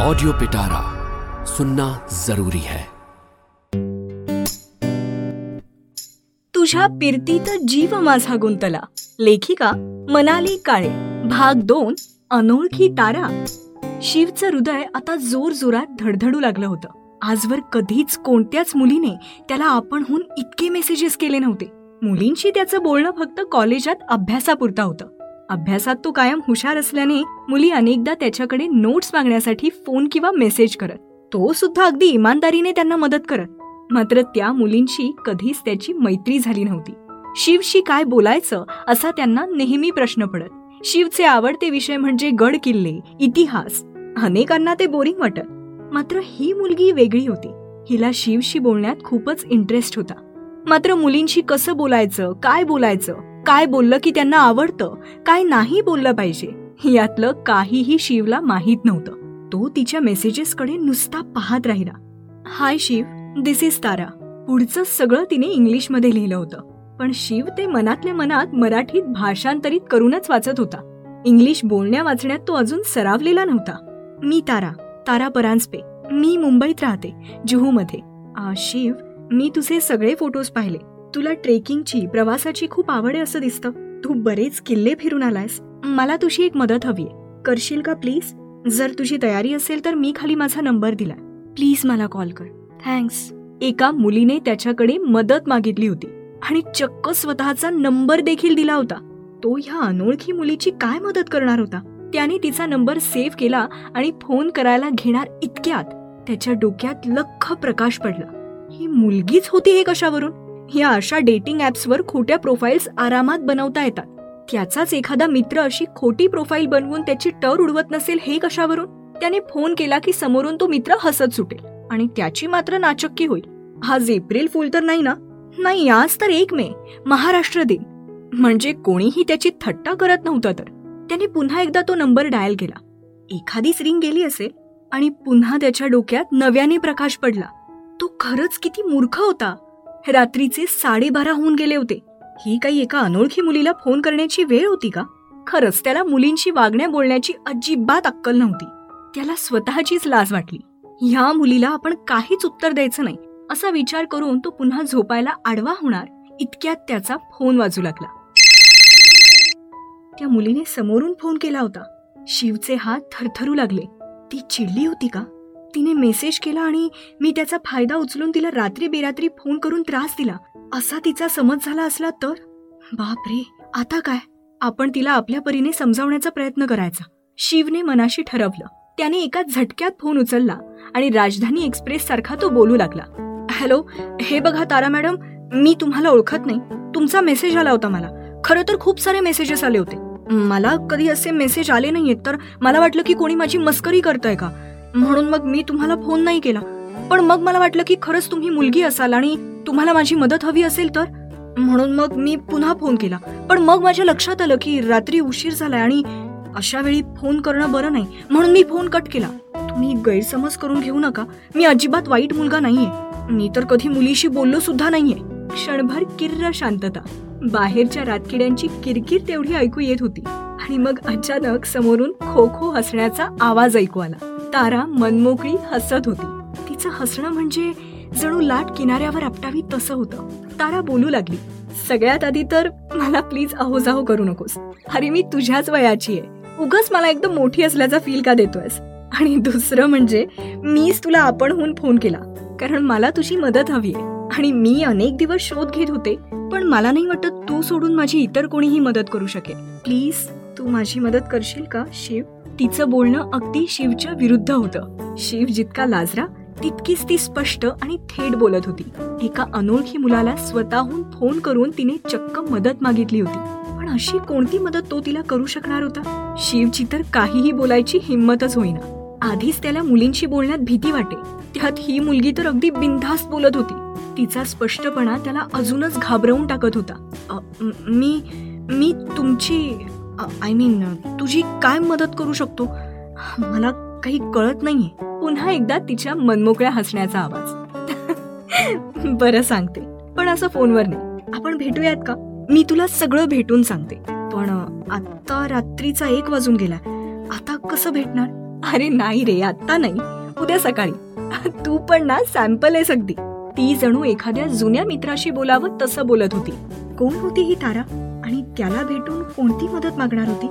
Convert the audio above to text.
Audio पिटारा सुनना जरूरी है। तुझ्या पिरतीत जीव माझा गुंतला. लेखिका मनाली काळे. भाग दोन अनोळखी तारा. शिवचं हृदय आता जोर जोरात धडधडू लागलं होतं. आजवर कधीच कोणत्याच मुलीने त्याला आपणहून इतके मेसेजेस केले नव्हते. मुलींशी त्याचं बोलणं फक्त कॉलेजात अभ्यासापुरता होतं. अभ्यासात तो कायम हुशार असल्याने मुली अनेकदा त्याच्याकडे नोट्स मागण्यासाठी फोन किंवा मेसेज करत. तो सुद्धा अगदी इमानदारीने त्यांना मदत करत. मात्र त्या मुलींशी कधीच त्याची मैत्री झाली नव्हती. शिवशी काय बोलायचं असा त्यांना नेहमी प्रश्न पडत. शिवचे आवडते विषय म्हणजे गड किल्ले इतिहास. अनेकांना ते बोरिंग वाटत. मात्र ही मुलगी वेगळी होती. हिला शिवशी बोलण्यात खूपच इंटरेस्ट होता. मात्र मुलींशी कसं बोलायचं काय बोलायचं काय बोललं की त्यांना आवडतं काय नाही बोललं पाहिजे यातलं काहीही शिवला माहीत नव्हतं. तो तिच्या मेसेजेसकडे नुसता पाहत राहिला. Hi Shiv this is Tara. पुढचं सगळं तिने इंग्लिशमध्ये लिहिलं होतं. पण शिव ते मनातल्या मनात मराठीत भाषांतरित करूनच वाचत होता. इंग्लिश बोलण्या वाचण्यात तो अजून सरावलेला नव्हता. मी तारा तारा परांजपे. मी मुंबईत राहते जुहूमध्ये. शिव मी तुझे सगळे फोटोज पाहिले. तुला ट्रेकिंगची प्रवासाची खूप आवड आहे असं दिसतं. तू बरेच किल्ले फिरून आलायस. मला तुझी एक मदत हवी आहे. करशील का प्लीज? जर तुझी तयारी असेल तर मी खाली माझा नंबर दिला प्लीज मला कॉल कर. थँक्स. एका मुलीने त्याच्याकडे मदत मागितली होती आणि चक्क स्वतःचा नंबर देखील दिला होता. तो ह्या अनोळखी मुलीची काय मदत करणार होता? त्याने तिचा नंबर सेव्ह केला आणि फोन करायला घेणार इतक्यात. त्याच्या डोक्यात लख प्रकाश पडला. ही मुलगीच होती हे कशावरून? या अशा डेटिंग ॲप्सवर खोट्या प्रोफाईल्स आरामात बनवता येतात. त्याचाच एखादा मित्र अशी खोटी प्रोफाईल बनवून त्याची टर उडवत नसेल हे कशावरून? त्याने फोन केला की समोरून तो मित्र हसत सुटेल आणि त्याची मात्र नाचक्की होईल. आज एप्रिल फुल तर नाही ना? नाही आज तर एक मे महाराष्ट्र दिन. म्हणजे कोणीही त्याची थट्टा करत नव्हतं तर. त्याने पुन्हा एकदा तो नंबर डायल केला. एखादीच रिंग गेली असेल आणि पुन्हा त्याच्या डोक्यात नव्याने प्रकाश पडला. तो खरंच किती मूर्ख होता. रात्रीचे साडेबारा होऊन गेले होते. ही काही एका अनोळखी मुलीला फोन करण्याची वेळ होती का? खरंच त्याला मुलींशी वागण्या बोलण्याची अजिबात अक्कल नव्हती. त्याला स्वतःचीच लाज वाटली. ह्या मुलीला आपण काहीच उत्तर द्यायचं नाही. असा विचार करून तो पुन्हा झोपायला आडवा होणार इतक्यात त्याचा फोन वाजू लागला. त्या मुलीने समोरून फोन केला होता. शिवचे हात थरथरू लागले. ती चिडली होती का? तिने मेसेज केला आणि मी त्याचा फायदा उचलून तिला रात्री बेरात्री फोन करून त्रास दिला. असा तिचा समज झाला असला तर? बाप रे आता काय? आपण तिला आपल्या परीने समजावण्याचा प्रयत्न करायचा. शिवने मनाशी ठरवलं. त्याने एका झटक्यात फोन उचलला आणि राजधानी एक्सप्रेस सारखा तो बोलू लागला. हॅलो हे बघा तारा मॅडम मी तुम्हाला ओळखत नाही. तुमचा मेसेज आला होता मला. खरं तर खूप सारे मेसेजेस आले होते. मला कधी असे मेसेज आले नाहीयेत तर मला वाटलं की कोणी माझी मस्करी करताय का? म्हणून मग मी तुम्हाला फोन नाही केला. पण मग मला वाटलं की खरंच तुम्ही मुलगी असाल आणि तुम्हाला माझी मदत हवी असेल तर? म्हणून मग मी पुन्हा फोन केला. पण मग माझ्या लक्षात आलं की रात्री उशीर झालाय आणि अशा वेळी फोन करणं बरं नाही. म्हणून मी फोन कट केला. तुम्ही गैरसमज करून घेऊ नका. मी अजिबात वाईट मुलगा नाहीये. मी तर कधी मुलीशी बोललो सुद्धा नाहीये. क्षणभर किर्र शांतता. बाहेरच्या रातकिड्यांची किरकिर तेवढी ऐकू येत होती. आणि मग अचानक समोरून खो खो हसण्याचा आवाज ऐकू आला. तारा मनमोकळी हसत होती. तिचं हसणं म्हणजे जणू लाट किनाऱ्यावर आपटावी तसं होतं. तारा बोलू लागली सगळ्यात आधी तर मला प्लीज अहोजाहो करू नकोस. अरे मी तुझ्याच वयाची आहे. उगच मला एकदम मोठी असल्याचा फील का देतोयस? आणि दुसरं म्हणजे मीच तुला आपणहून फोन केला. कारण मला तुझी मदत हवी आहे. आणि मी अनेक दिवस शोध घेत होते पण मला नाही वाटत तू सोडून माझी इतर कोणीही मदत करू शकेल. प्लीज तू माझी मदत करशील का शिव? तिचं बोलणं अगदी शिवच्या विरुद्ध होतं. शिव जितका लाजरा तितकीच ती स्पष्ट आणि थेट बोलत होती. एका अनोळखी मुलाला स्वतःहून फोन करून तिने चक्क मदत मागितली होती. पण अशी कोणती मदत तो तिला करू शकणार होता? शिवची तर काहीही बोलायची हिंमतच होईना. आधीच त्याला मुलींशी बोलण्यात भीती वाटे. त्यात ही मुलगी तर अगदी बिनधास्त बोलत होती. तिचा स्पष्टपणा त्याला अजूनच घाबरवून टाकत होता. मी मी तुमची आय मीन तुझी काय मदत करू शकतो? मला काही कळत नाहीये. पुन्हा एकदा तिच्या मनमोकळ्या हसण्याचा आवाज. बरं सांगते पण असं फोनवर नाही. आपण भेटूयात का? मी तुला सगळं भेटून सांगते. पण आता रात्रीचा एक वाजून गेला. आता कसं भेटणार? अरे नाही रे आता नाही. उद्या सकाळी. तू पण ना सॅम्पल आहे अगदी ती जणू एखाद्या जुन्या मित्राशी बोलावं तसं बोलत होती. कोण होती ही तारा? आणि त्याला भेटून कोणती मदत मागणार होती?